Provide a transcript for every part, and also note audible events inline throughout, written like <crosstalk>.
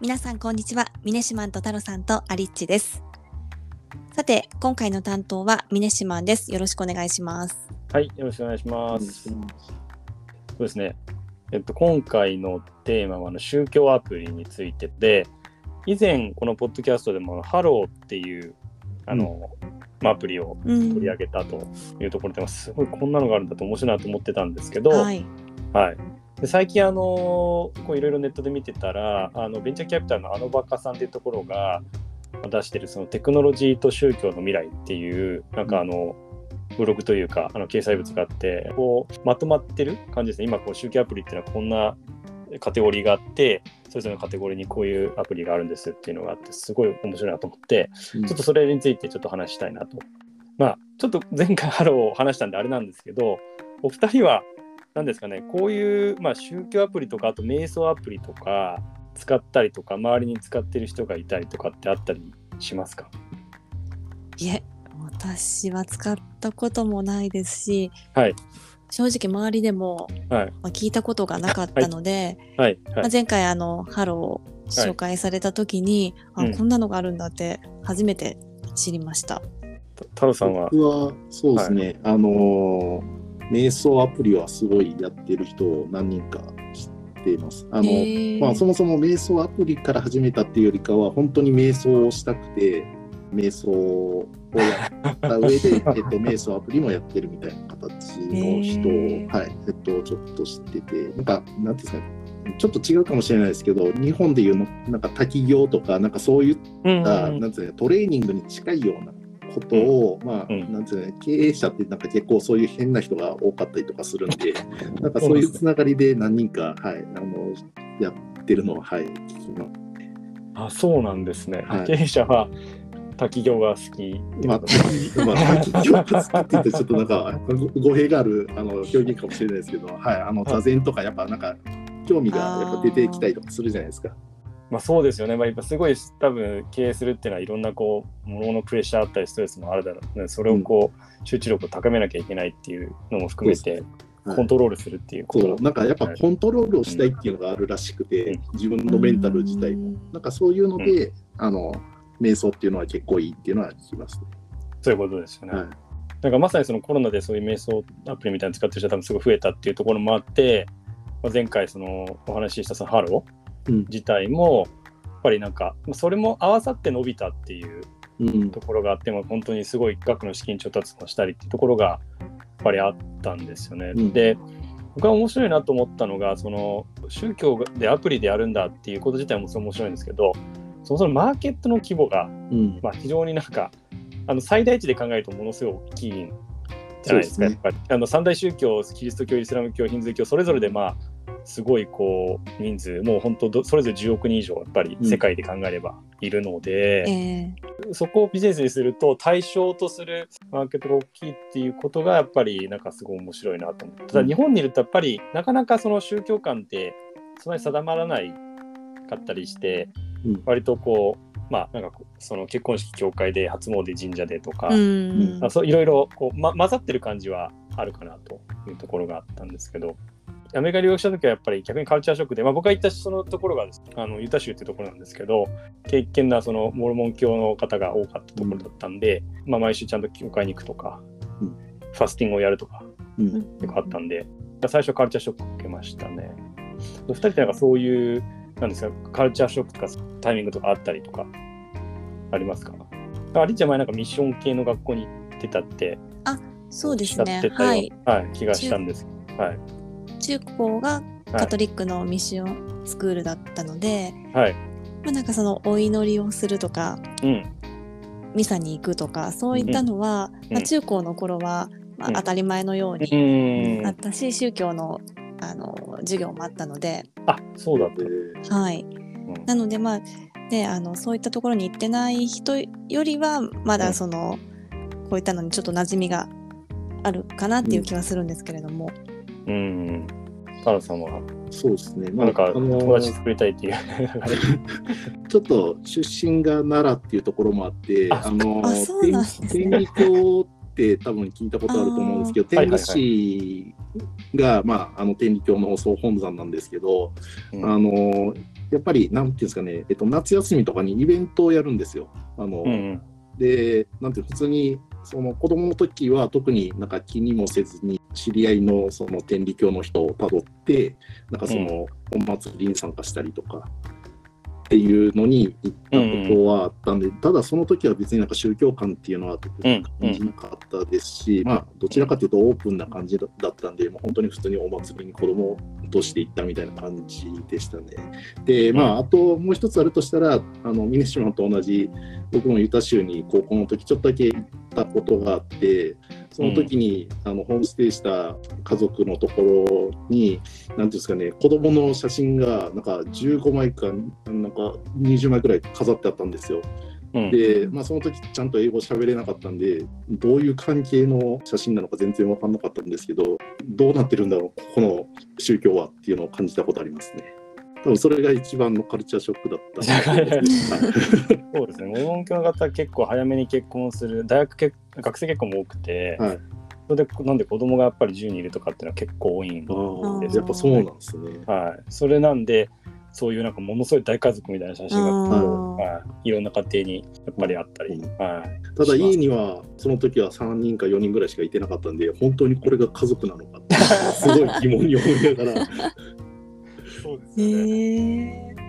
皆さんこんにちは。ミネシマンと太郎さんとアリッチです。さて今回の担当はミネシマンです。よろしくお願いします。はい、よろしくお願いします。そうですね。えっと、今回のテーマはあの宗教アプリについてで、以前このポッドキャストでも Hallow っていうあの、まあアプリをうん。取り上げたというところで、すごいこんなのがあるんだと面白いなと思ってたんですけど、ははい。いで最近あのこういろいろネットで見てたら、あのベンチャーキャピタルのあのバカさんっていうところが出してるそのテクノロジーと宗教の未来っていうなんかあの、ブログというかあの掲載物があってこうまとまってる感じですね今こう宗教アプリっていうのはこんなカテゴリーがあってそれぞれのカテゴリーにこういうアプリがあるんですっていうのがあってすごい面白いなと思ってちょっとそれについてちょっと話したいなと。まあちょっと前回 Hallow を話したんであれなんですけどお二人は何ですかねこういう、まあ、宗教アプリとかあと瞑想アプリとか使ったりとか周りに使ってる人がいたりとかってあったりしますか？いえ私は使ったこともないですし、はい。正直周りでも、はい。まあ、聞いたことがなかったので、はい。はい。まあ、前回あの Hallow 紹介された時に、うん。あこんなのがあるんだって初めて知りました。太郎さんは？僕はそうですね、あのー瞑想アプリはすごいやってる人を何人か知っています。あのまあ、そもそも瞑想アプリから始めたっていうよりかは本当に瞑想をしたくて瞑想をやった上で、<laughs> えっと、瞑想アプリもやってるみたいな形の人を、はいえっと、ちょっと知っててなんかなんていうんですかね。ちょっと違うかもしれないですけど日本でいうのなんか滝行とかなんかそういっうんた、うん。なんつうのトレーニングに近いようなことを、まあ、うん。なんつうの経営者ってなんか結構そういう変な人が多かったりとかするんで、<laughs> なんかそういうつながりで何人か、はい、あの、やってるのは、はい、聞きます。あそうなんですね、はい。経営者は滝行が好きまあ、滝 <laughs> まあ、が好きって言ってちょっとなんかご語弊があるあの表現かもしれないですけど、はい、あの座禅とかやっぱなんか興味がやっぱ出てきたりとかするじゃないですか。まあそうですよね、まあ、やっぱすごい多分経営するっていうのはいろんなこうもののプレッシャーあったりストレスもあるだろう。ねそれをこう、集中力を高めなきゃいけないっていうのも含めてはい。コントロールするっていう。ことそう。なんかやっぱコントロールをしたいっていうのがあるらしくて、自分のメンタル自体も。なんかそういうので、あの瞑想っていうのは結構いいっていうのは聞きますね。そういうことですよね。はい。なんかまさにそのコロナでそういう瞑想アプリみたいなの使ってる人が多分すごい増えたっていうところもあって、まあ、前回そのお話ししたその Hallow。うん自体もやっぱりなんかそれも合わさって伸びたっていううん。ところがあって、まあ、本当にすごい額の資金調達もしたりっていうところがやっぱりあったんですよね。うん。で僕は面白いなと思ったのがその宗教でアプリでやるんだっていうこと自体もすごい面白いんですけどそもそもマーケットの規模がうん。まあ、非常になんかあの最大値で考えるとものすごい大きいんじゃないですか、やっぱり。あの三大宗教キリスト教イスラム教ヒンズー教それぞれでまあすごいこう人数もう本当どそれぞれ10億人以上やっぱりうん世界で考えればいるので、えーそこをビジネスにすると対象とするマーケットが大きいっていうことがやっぱりなんかすごい面白いなと思って。ただ日本にいるとやっぱりなかなかその宗教観ってそんなに定まらないかったりして、うん。割とこうまあなんかその結婚式教会で初詣神社でとか、うん。あそういろいろこう、ま、混ざってる感じはあるかなというところがあったんですけどアメリカ留学した時はやっぱり逆にカルチャーショックで、まあ、僕が行ったそのところがですあのユタ州っていうところなんですけど敬虔なそのモルモン教の方が多かったところだったんで、まあ、毎週ちゃんと教会に行くとか、うんファスティングをやるとかうん結構あったんで最初カルチャーショック受けましたね。お二人ってなんかそういうなんですかカルチャーショックとかタイミングとかあったりとかありますか？ありっちゃん前なんかミッション系の学校に行ってたってそうですねはい。はい、気がしたんです。はい。中高がカトリックのミッションスクールだったので、はい。まあ、なんかそのお祈りをするとかうん。ミサに行くとかそういったのは、うんまあ、中高の頃は、まあうん当たり前のよううに。あったし、宗教のあの授業もあったので、あ、そうだった。ではい、うんなのでまあねあのそういったところに行ってない人よりはまうんだその、こういったのにちょっと馴染みがあるかなっていう気はするんですけれども、うん。タラさんは、そうですね。まあ、なんかあの友達作りたいっていう。<laughs> ちょっと出身が奈良っていうところもあって、ああのあそうなんですね天天理教って多分聞いたことあると思うんですけど、天理市が、まあ、あの天理教の総本山なんですけど、うんあのやっぱり、なんていうんですかね、えっと、夏休みとかにイベントをやるんですよ。あの、うんで、なんていうの普通に、その子供の時は特になんか気にもせずに、知り合いのその天理教の人をたどって、なんかそのお祭りに参加したりとか。っていうのに行ったことはあったんで、ただその時は別になんか宗教観っていうのは感じなかったですし、まあどちらかというとオープンな感じだったんで、もう本当に普通にお祭りに子供として行ったみたいな感じでしたね。で、まああともう一つあるとしたら、あのミネシマンと同じ僕もユタ州に高校の時ちょっとだけ行ったことがあってその時に、あのホームステイした家族のところに何ていうんですかね子供の写真がなんか15枚かなんか20枚くらい飾ってあったんですよ。うんで、まあ、その時ちゃんと英語喋れなかったんでどういう関係の写真なのか全然分かんなかったんですけどどうなってるんだろうここの宗教はっていうのを感じたことありますね。多分それが一番のカルチャーショックだった。は <laughs> いそうですね、モルモン教の方は結構早めに結婚する、大学結学生結婚も多くて、はいそれでなんで子供がやっぱり10人いるとかっていうのは結構多いんであーーやっぱそうなんですね。はい、それなんで、そういうなんかものすごい大家族みたいな写真が、うん。はい、いろんな家庭にやっぱりあったり、うん。はい、ただ家にはその時は3人か4人ぐらいしかいてなかったんで本当にこれが家族なのかって <laughs> すごい疑問に思いながら。そうですへね。え。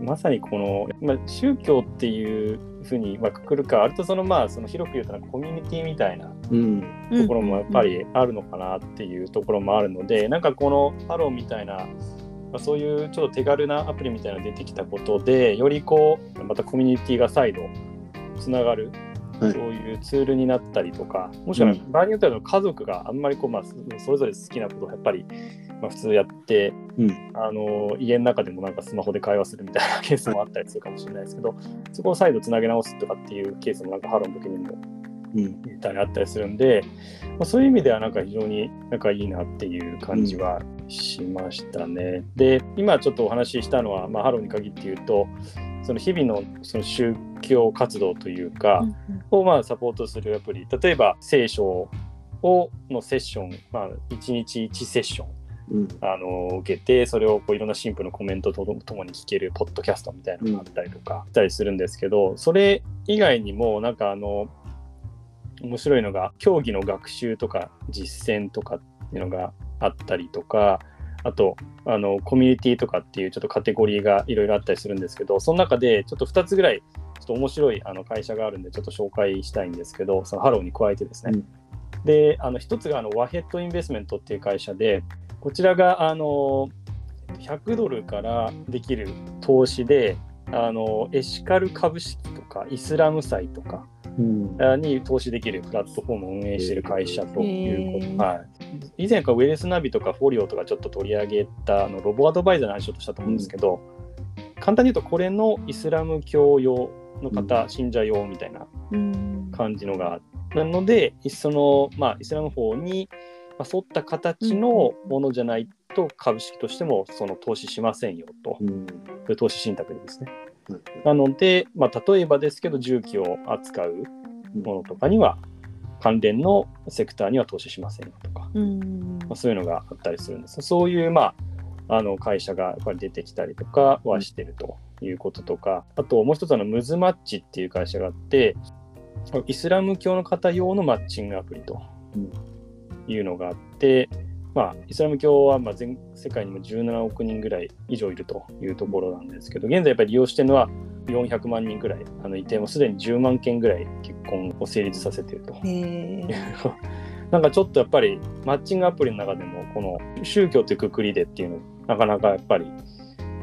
まさにこの、まあ、宗教っていうふうにまあくくるか、あるとそのまあその広く言うとなんかコミュニティみたいなうん。ところもやっぱりあるのかなっていうところもあるので、なんかこの Hallow みたいな、まあ、そういうちょっと手軽なアプリみたいなのが出てきたことで、よりこう、またコミュニティが再度つながる、はい。そういうツールになったりとか、もしくはうん。場合によっては家族があんまりこう、まあ、そそれぞれ好きなことをやっぱり、まあ、普通やって、うん。あの家の中でもなんかスマホで会話するみたいなケースもあったりするかもしれないですけど、そこを再度つなげ直すとかっていうケースもなんか Hallow の時にもうん。みたいにあったりするんで、まあ、そういう意味ではなんか非常に仲いいなっていう感じはしましたね。で今ちょっとお話ししたのは、まあ、 Hallow に限って言うとその日々のその宗教活動というか、をまあサポートするアプリ例えば聖書をのセッション、まあ、1日1セッションうんあの受けてそれをこういろんな神父のコメントとともに聞けるポッドキャストみたいなのがあったりとかしたりするんですけど、それ以外にもなんかあの面白いのが教義の学習とか実践とかっていうのがあったりとかあとあのコミュニティとかっていうちょっとカテゴリーがいろいろあったりするんですけどその中でちょっと2つぐらいちょっと面白いあの会社があるんでちょっと紹介したいんですけどその Hallow に加えてですね、うん。であの一つがあの Wahed Investment っていう会社でこちらがあの100ドルからできる投資であのエシカル株式とかイスラム債とかに投資できるプラットフォー。ムを運営している会社ということ、はい、以前からウェルスナビとかフォリオとかちょっと取り上げたあのロボアドバイザーの話をしたと思うんですけど、簡単に言うとこれのイスラム教用の方、うん。信者用みたいなうん感じのがなのでその、まあ、イスラム法にまあ沿った形のものじゃないと株式としてもその投資しませんよと、うん投資信託でですね。はいなので、まあ、例えばですけど重機を扱うものとかには関連のセクターには投資しませんよとか、うん。まあ、そういうのがあったりするんです。そういう、まあ、あの会社がやっぱり出てきたりとかはしてるということとか、あともう一つあのムズマッチっていう会社があってイスラム教の方用のマッチングアプリというのがあって、まあ、イスラム教はまあ全世界にも17億人ぐらい以上いるというところなんですけど、現在やっぱり利用してるのは400万人ぐらいあのいて、もうすでに10万件ぐらい結婚を成立させていると。<laughs> なんかちょっとやっぱりマッチングアプリの中でもこの宗教というくくりでっていうのなかなかやっぱり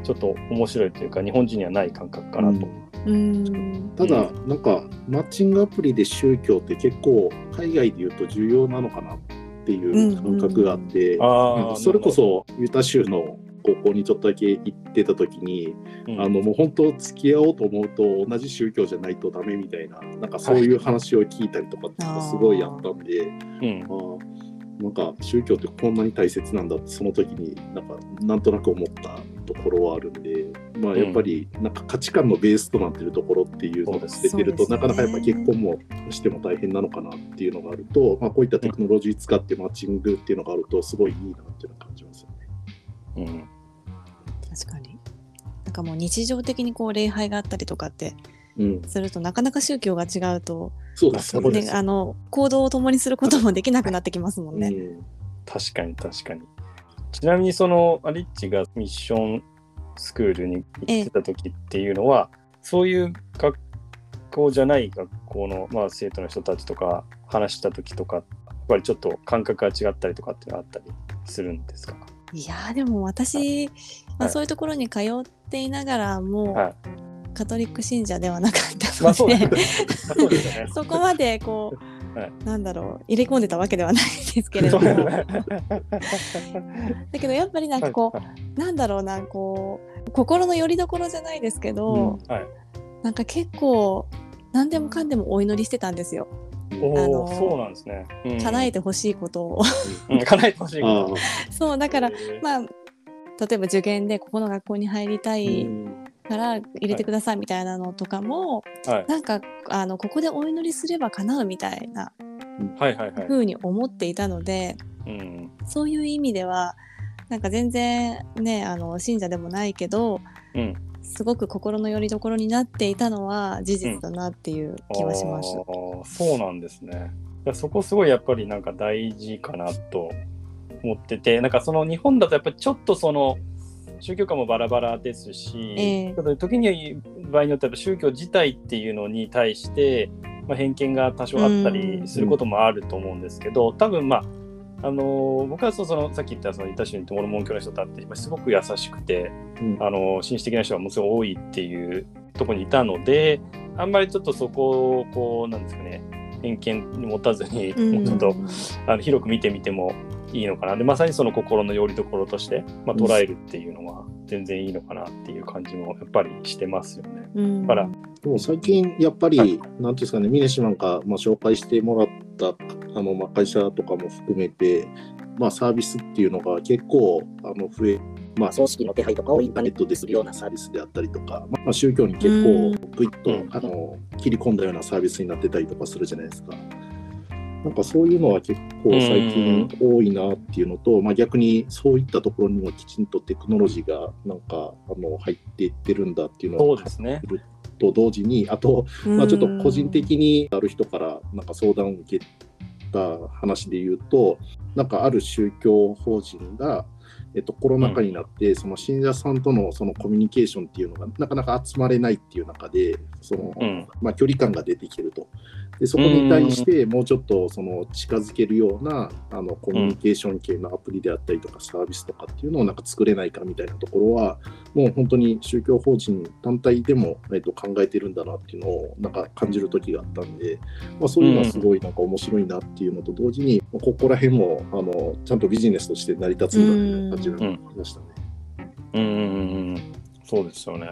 ちょっと面白いというか日本人にはない感覚かなと。うん。ただ、なんか、マッチングアプリで宗教って結構、海外で言うと重要なのかなっていう感覚があって、あなんかそれこ、そユタ州の高校にちょっとだけ行ってた時に、うん。あのもう本当付き合おうと思うと同じ宗教じゃないとダメみたいななんかそういう話を聞いたりとかっていうのがすごいあったんで、うん。あーなんか宗教ってこんなに大切なんだってその時になんかなんとなく思ったところはあるんで、まあ、やっぱりなんか価値観のベースとなってるところっていうのが出てると、そうですねなかなかやっぱ結婚もしても大変なのかなっていうのがあると、まあ、こういったテクノロジー使ってマッチングっていうのがあるとすごいいいなっていうのを感じますよね。うん確かに。なんかもう日常的にこう礼拝があったりとかってうん、するとなかなか宗教が違うと、そうですそうですね、あの行動を共にすることもできなくなってきますもんね。うん確かに確かに。ちなみにそのアリッチがミッションスクールに行ってた時っていうのは、そういう学校じゃない学校の、まあ、生徒の人たちとか話した時とかやっぱりちょっと感覚が違ったりとかっていうのはあったりするんですか？いやーでも私、まあ、はいそういうところに通っていながらも、はい。カトリック信者ではなかったので、です <laughs> そうでね。そこまでこう、はいなんだろう入れ込んでたわけではないですけれどもだけどやっぱりなんかこう、はいなんだろうなこう心の拠り所じゃないですけど、はい。なんか結構何でもかんでもお祈りしてたんですよ。あのそうなんですね。うん叶えてほしいことを。うん叶えてほしいあこ <laughs> そうだからと。まあ例えば受験でここの学校に入りたういんから入れてくださいみたいなのとかも、はいなんかあのここでお祈りすれば叶うみたいなはいはいはい。風に思っていたのでうん。そういう意味ではなんか全然ねあの信者でもないけどうん。すごく心の拠り所になっていたのは事実だなっていう気はします。あーそうなんですね。そこすごいやっぱりなんか大事かなと思ってて、なんかその日本だとやっぱりちょっとその宗教観もバラバラですし、ええ。ちょっと時に場合によっては宗教自体っていうのに対して、まあ、偏見が多少あったりすることもあると思うんですけど、多分まああのー僕はそのさっき言ったそのイタ州にモルモン教の人と会ってまあすごく優しくて、うん。あの紳士的な人がものすごい多いっていうところにいたのであんまりちょっとそこをこうなんですかね偏見に持たずに、うん。もうちょっとあの広く見てみてもいいのかな。でまさにその心の拠り所として、まあ、捉えるっていうのは全然いいのかなっていう感じもやっぱりしてますよね。うん。からでも最近やっぱり、なんていうんですかね、ミネシマンが、まあ、紹介してもらったあの、まあ、会社とかも含めて、まあ、サービスっていうのが結構あの増え、まあ、葬式の手配とかをインターネットでするようなサービスであったりとか、まあ、宗教に結構グイッと、うん。あの切り込んだようなサービスになってたりとかするじゃないですか。なんかそういうのは結構最近多いなっていうのと、まあ、逆にそういったところにもきちんとテクノロジーがなんかあの入っていってるんだっていうのそをうですね。と同時にあと、うんまあ、ちょっと個人的にある人からなんか相談を受けた話で言うとなんかある宗教法人が、えっと、コロナ禍になって、その信者さんとのそのコミュニケーションっていうのがなかなか集まれないっていう中でその、うんまあ、距離感が出てきてると。でそこに対してもうちょっとその近づけるようなあのコミュニケーション系のアプリであったりとかサービスとかっていうのをなんか作れないかみたいなところはもう本当に宗教法人単体でも、えっと、考えてるんだなっていうのをなんか感じる時があったんで、まあ、そういうのはすごいなんか面白いなっていうのと同時に、ここら辺もあのちゃんとビジネスとして成り立つんだみたいな感じがありましたね。うんうんうんうんそうですよね。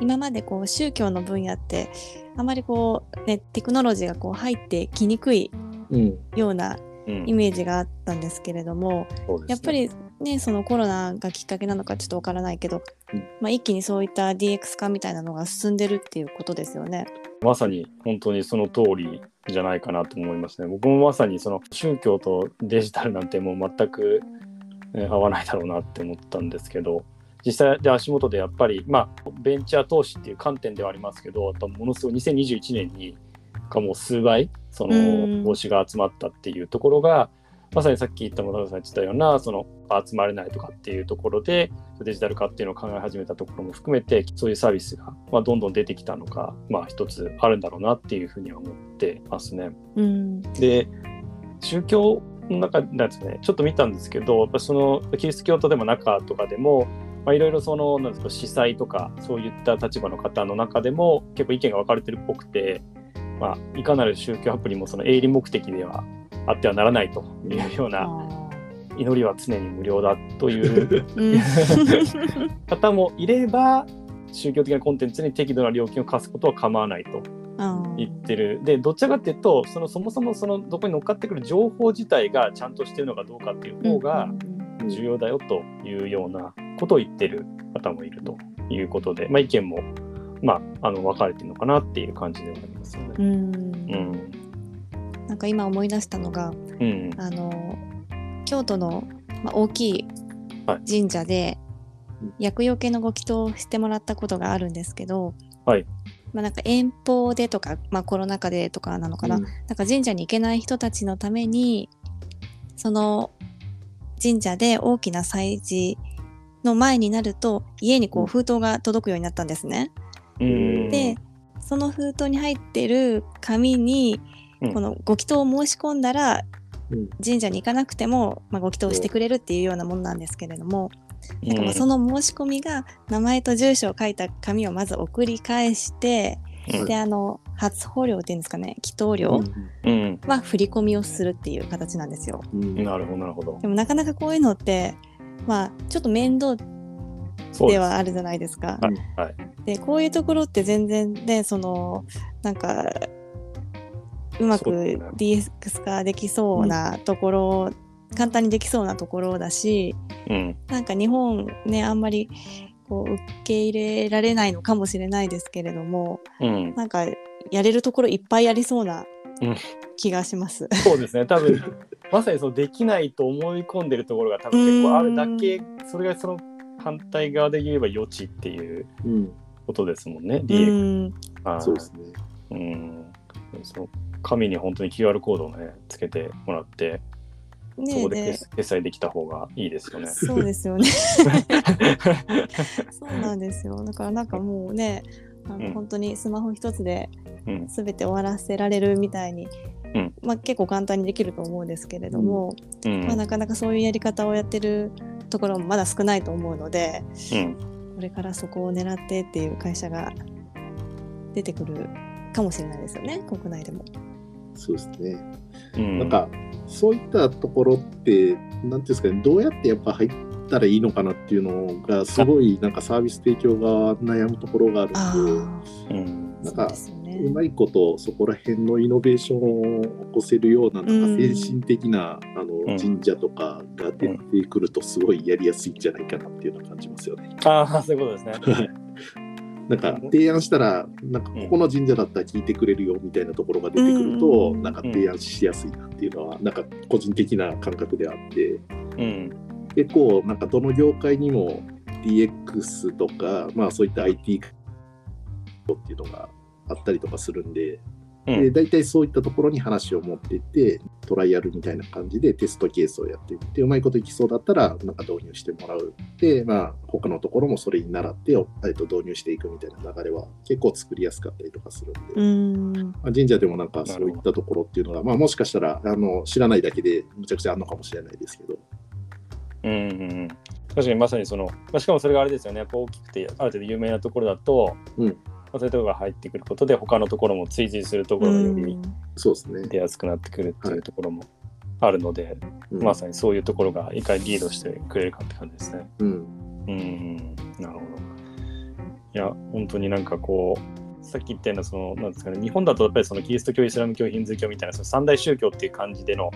今までこう宗教の分野ってあまりこう、ね、テクノロジーがこう入ってきにくいうんようなうんイメージがあったんですけれども、そうですねやっぱりねそのコロナがきっかけなのかちょっとわからないけど、うんまあ、一気にそういった DX 化みたいなのが進んでるっていうことですよね。まさに本当にその通りじゃないかなと思いますね。僕もまさにその宗教とデジタルなんてもう全く、ね合わないだろうなって思ったんですけど実際で足元でやっぱりまあベンチャー投資っていう観点ではありますけどやっぱものすごい2021年にかもう数倍そうん。の投資が集まったっていうところがまさにさっき言ったものさん言ってたようなその集まれないとかっていうところでデジタル化っていうのを考え始めたところも含めてそういうサービスが、まあ、どんどん出てきたのが、まあ、一つあるんだろうなっていうふうには思ってますね。うん。で宗教の中なんですかねちょっと見たんですけどやっぱそのキリスト教徒でも中とかでもまあいろいろそのなんですか司祭とかそういった立場の方の中でも結構意見が分かれてるっぽくて、まあ、いかなる宗教アプリもその営利目的ではあってはならないというようなあ祈りは常に無料だという <laughs> <laughs> 方もいれば宗教的なコンテンツに適度な料金を課すことは構わないと言ってる。でどちらかっていうとそのそもそもそのどこに乗っかってくる情報自体がちゃんとしてるのかどうかっていう方が重要だよというようなことを言ってる方もいるということで、まあ、意見も、まあ、あの分かれてるのかなっていう感じではありますよね。うん。うん。なんか今思い出したのがうんあの京都の、まあ、大きいはい。神社で、うん。厄除けのご祈祷をしてもらったことがあるんですけど、はいまあ、なんか遠方でとか、まあ、コロナ禍でとかなのかな、うん。なんか神社に行けない人たちのためにその神社で大きな祭事の前になると家にこううん。封筒が届くようになったんですね。うん。でその封筒に入ってる紙にうん。このご祈祷を申し込んだらうん。神社に行かなくても、まあ、ご祈祷してくれるっていうようなものなんですけれども、なんかまあその申し込みが名前と住所を書いた紙をまず送り返して、うん。であの初保料っていうんですかね祈祷料うん。は振り込みをするっていう形なんですよ。うん。なるほどなるほど。でもなかなかこういうのってまあちょっと面倒ではあるじゃないですか。はい。はい。でこういうところって全然ねそのなんかうまく DX 化できそうなところ、簡単にできそうなところだしうん。なんか日本ねあんまりこう受け入れられないのかもしれないですけれどもうん。なんかやれるところいっぱいありそうなうん。気がします。そうですね。多分 <laughs> まさにそうできないと思い込んでるところが多分結構あるだけそれがその反対側で言えば余地っていううん。ことですもんねう DX ん。はい。そうですね。うん。その紙に本当に QR コードをねつけてもらって。そねでこで決決済できた方がいいですよね。そうですよね。<laughs> そうなんですよ。だからなんかもうね、あのうん本当にスマホ一つでうん全て終わらせられるみたいに、うんまあ結構簡単にできると思うんですけれども、うんまあなかなかそういうやり方をやってるところもまだ少ないと思うので、うんこれからそこを狙ってっていう会社が出てくるかもしれないですよね、国内でも。そうですね。うんなんか、そういったところって、なんていうんですかね、どうやってやっぱ入ったらいいのかなっていうのが、すごいなんかサービス提供が悩むところがあるんで、なんか。うまいことそこら辺のイノベーションを起こせるようななんか先進的な、あのうん神社とかが出てくるとすごいやりやすいんじゃないかなっていうのを感じますよね。ああそういうことですね。<laughs> なんか提案したらなんかここの神社だったら聞いてくれるよみたいなところが出てくると、うん。なんか提案しやすいなっていうのはなんか個人的な感覚であって。うん。結構なんかどの業界にも DX とかまあそういった IT っていうのがあったりとかするんでうん。で大体そういったところに話を持っていってトライアルみたいな感じでテストケースをやっていってうまいこといきそうだったらなんか導入してもらうでまあ他のところもそれに倣ってえっと導入していくみたいな流れは結構作りやすかったりとかするんで、うん。まあ、神社でもなんかそういったところっていうのが、まあ、もしかしたらあの知らないだけでむちゃくちゃあるのかもしれないですけど、うんうんうん。確かにまさにその、まあ、しかもそれがあれですよね。やっぱ大きくてある程度有名なところだと、うんまあ、そういうところが入ってくることで他のところも追随するところがよりそうですね。出やすくなってくるっていうところもあるので、うんまさにそういうところがいかにリードしてくれるかって感じですね。うんうん、なるほど。いや、本当になんかこう、さっき言ったような、その、なんですかね、日本だとやっぱりそのキリスト教、イスラム教、ヒンズー教みたいな、その三大宗教っていう感じでの、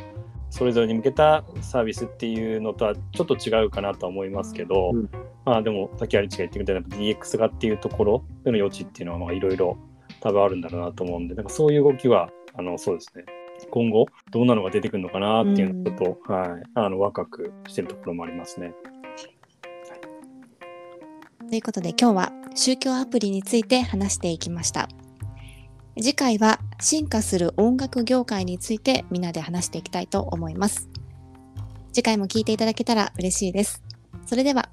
それぞれに向けたサービスっていうのとはちょっと違うかなとは思いますけど、うんまあでも、さっきアリチが言ってみたいな DX 化っていうところでの余地っていうのは、まあいろいろ多分あるんだろうなと思うんで、なんかそういう動きは、あの、そうですね。今後、どんなのが出てくるのかなっていうのをちょっと、はい、あの、ワクワクしてるところもありますね。ということで今日は宗教アプリについて話していきました。次回は進化する音楽業界についてみんなで話していきたいと思います。次回も聞いていただけたら嬉しいです。それでは